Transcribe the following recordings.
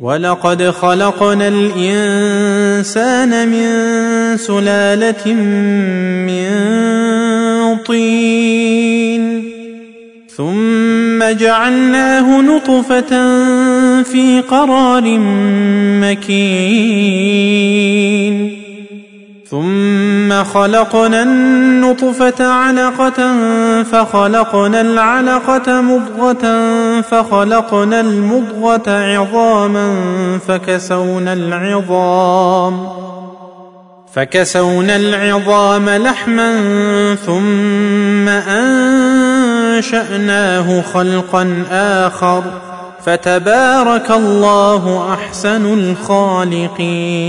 ولقد خلقنا الانسان من سلاله من طين ثم جعلناه نطفه في قرار مكين ثم خلقنا النطفة علقة فخلقنا العلقة مضغة فخلقنا المضغة عظاما فكسونا العظام فكسونا العظام لحما ثم أنشأناه خلقا آخر فتبارك الله أحسن الخالقين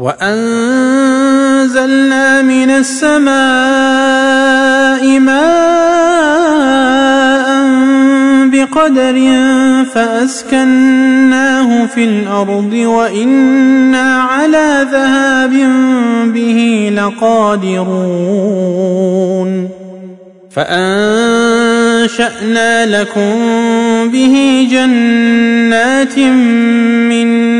وأنزلنا من السماء ماء بقدر فأسكناه في الأرض وإنا على ذهاب به لقادرون. فأنشأنا لكم به جنات من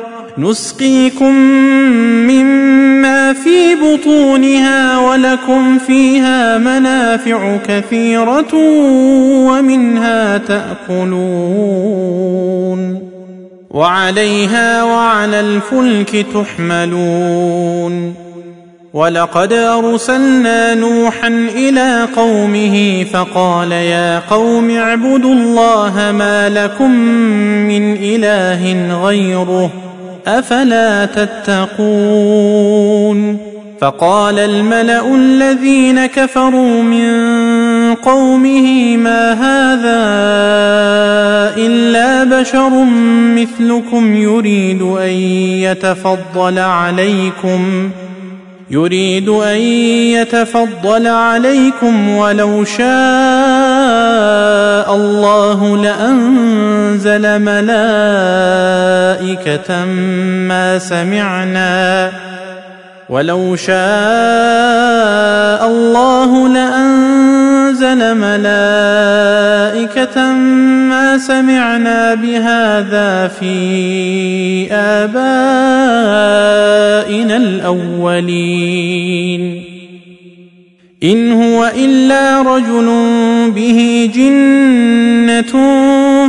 نسقيكم مما في بطونها ولكم فيها منافع كثيرة ومنها تأكلون وعليها وعلى الفلك تحملون ولقد أرسلنا نوحا إلى قومه فقال يا قوم اعبدوا الله ما لكم من إله غيره أفلا تتقون فقال الملأ الذين كفروا من قومه ما هذا إلا بشر مثلكم يريد أن يتفضل عليكم يريد أن يتفضل عليكم ولو شاء الله لانزل ملائكة ما سمعنا ولو شاء الله لأنزل ملائكة ما سمعنا بهذا في آبائنا الأولين. إن هو إلا رجل به جنة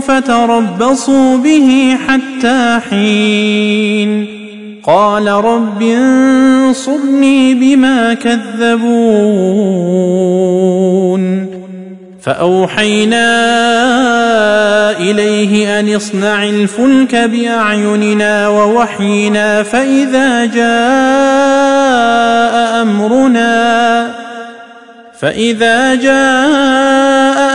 فتربصوا به حتى حين. قال رب انصرني بما كذبون. فأوحينا إليه أن اصنع الفلك بأعيننا ووحينا فإذا جاء أمرنا فإذا جاء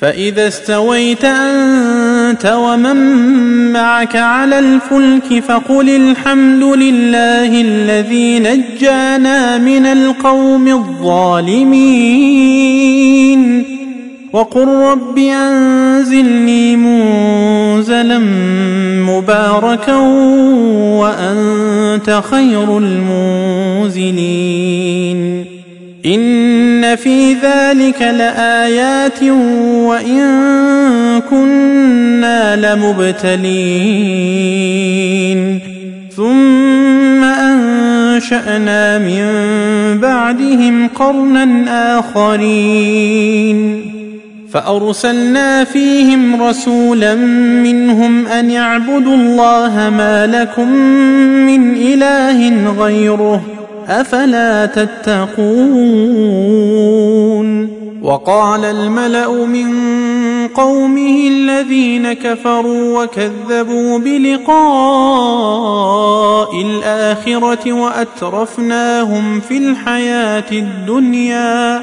فإذا استويت أنت ومن معك على الفلك فقل الحمد لله الذي نجانا من القوم الظالمين. وقل رب أنزلني منزلا مباركا وأنت خير المنزلين. إن في ذلك لآيات وإن كنا لمبتلين. ثم أنشأنا من بعدهم قرنا آخرين. فأرسلنا فيهم رسولا منهم أن اعبدوا الله ما لكم من إله غيره. أفلا تتقون؟ وقال الملأ من قومه الذين كفروا وكذبوا بلقاء الآخرة وأترفناهم في الحياة الدنيا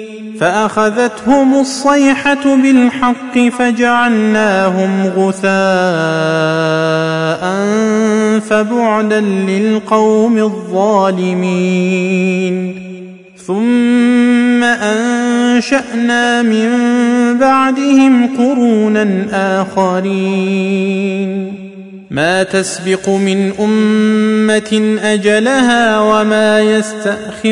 فأخذتهم الصيحة بالحق فجعلناهم غثاء فبعدا للقوم الظالمين. ثم أنشأنا من بعدهم قرونا آخرين. ما تسبق من أمة أجلها وما يستأخرون.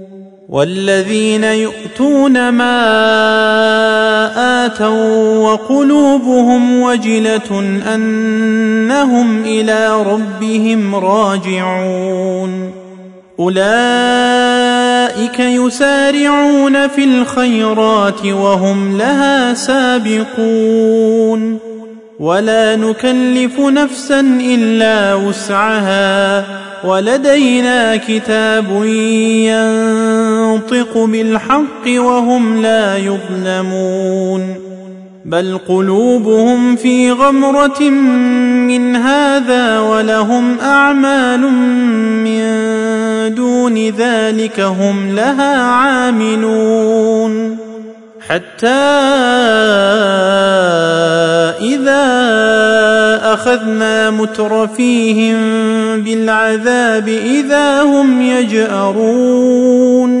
والذين يؤتون ما آتوا وقلوبهم وجلة أنهم إلى ربهم راجعون. أولئك يسارعون في الخيرات وهم لها سابقون. ولا نكلف نفسا إلا وسعها. ولدينا كتاب ينطق بالحق وهم لا يظلمون بل قلوبهم في غمرة من هذا ولهم أعمال من دون ذلك هم لها عاملون حتى إذا أخذنا مترفيهم بالعذاب إذا هم يجأرون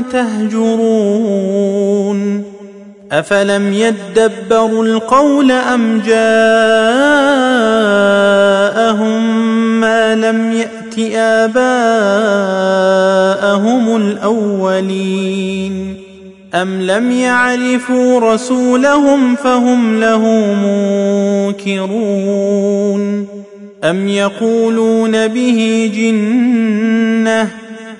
تهجرون أفلم يدبروا القول أم جاءهم ما لم يأت آباءهم الأولين أم لم يعرفوا رسولهم فهم له منكرون أم يقولون به جنة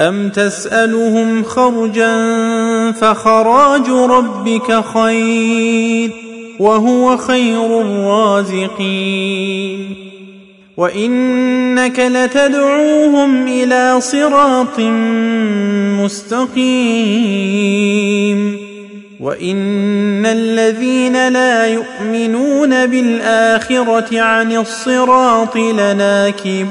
ام تسالهم خرجا فخراج ربك خير وهو خير الرازقين وانك لتدعوهم إلى صراط مستقيم وان الذين لا يؤمنون بالاخره عن الصراط لناكبون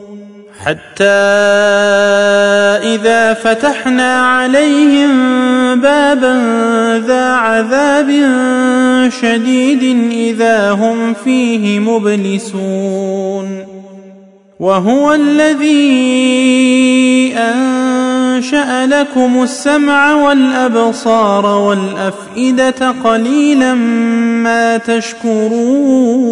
حتى إذا فتحنا عليهم بابا ذا عذاب شديد إذا هم فيه مبلسون وهو الذي أنشأ لكم السمع والأبصار والأفئدة قليلا ما تشكرون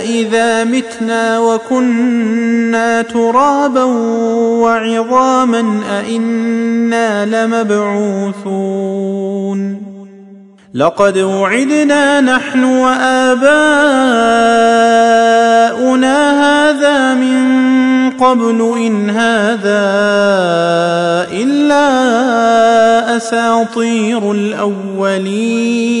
أإذا متنا وكنا ترابا وعظاما أإنا لمبعوثون. لقد وعدنا نحن وآباؤنا هذا من قبل إن هذا إلا أساطير الأولين.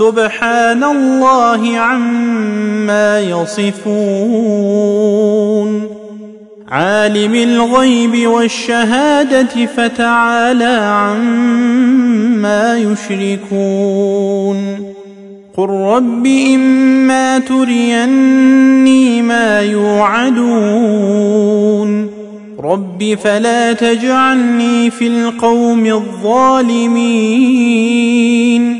سبحان الله عما يصفون. عالم الغيب والشهادة فتعالى عما يشركون. قل رب إما تريني ما يوعدون. رب فلا تجعلني في القوم الظالمين.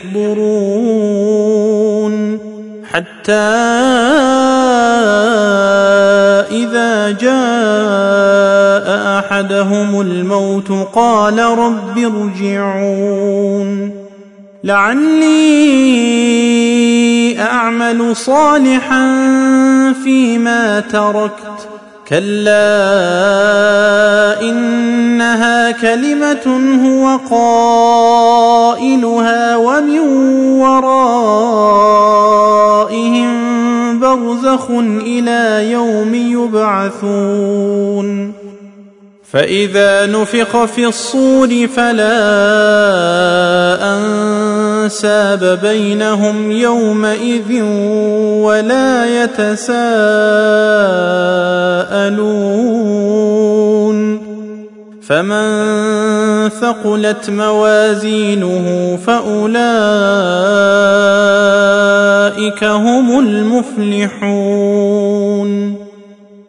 يحضرون حتى اذا جاء احدهم الموت قال رب ارجعون لعلي اعمل صالحا فيما تركت كلا انها كلمه هو قائلها ومن ورائهم برزخ إلى يوم يبعثون فاذا نفخ في الصور فلا انساب بينهم يومئذ ولا يتساءلون. فمن ثقلت موازينه فأولئك هم المفلحون.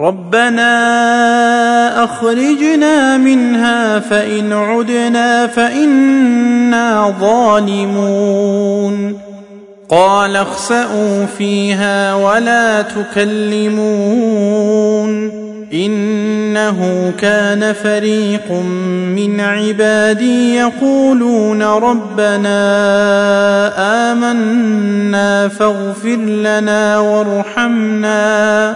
ربنا أخرجنا منها فإن عدنا فإنا ظالمون. قال اخسئوا فيها ولا تكلمون. إنه كان فريق من عبادي يقولون ربنا آمنا فاغفر لنا وارحمنا.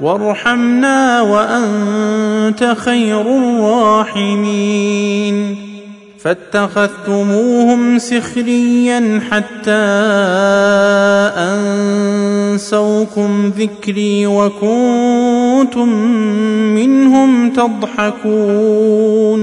وارحمنا وأنت خير الراحمين. فاتخذتموهم سخريا حتى أنسوكم ذكري وكنتم منهم تضحكون.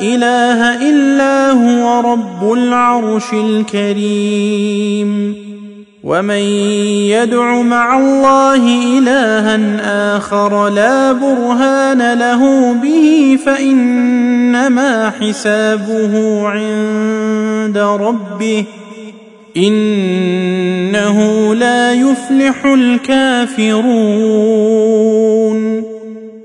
إله إلا هو رب العرش الكريم. ومن يدع مع الله إلها آخر لا برهان له به فإنما حسابه عند ربه. إنه لا يفلح الكافرون.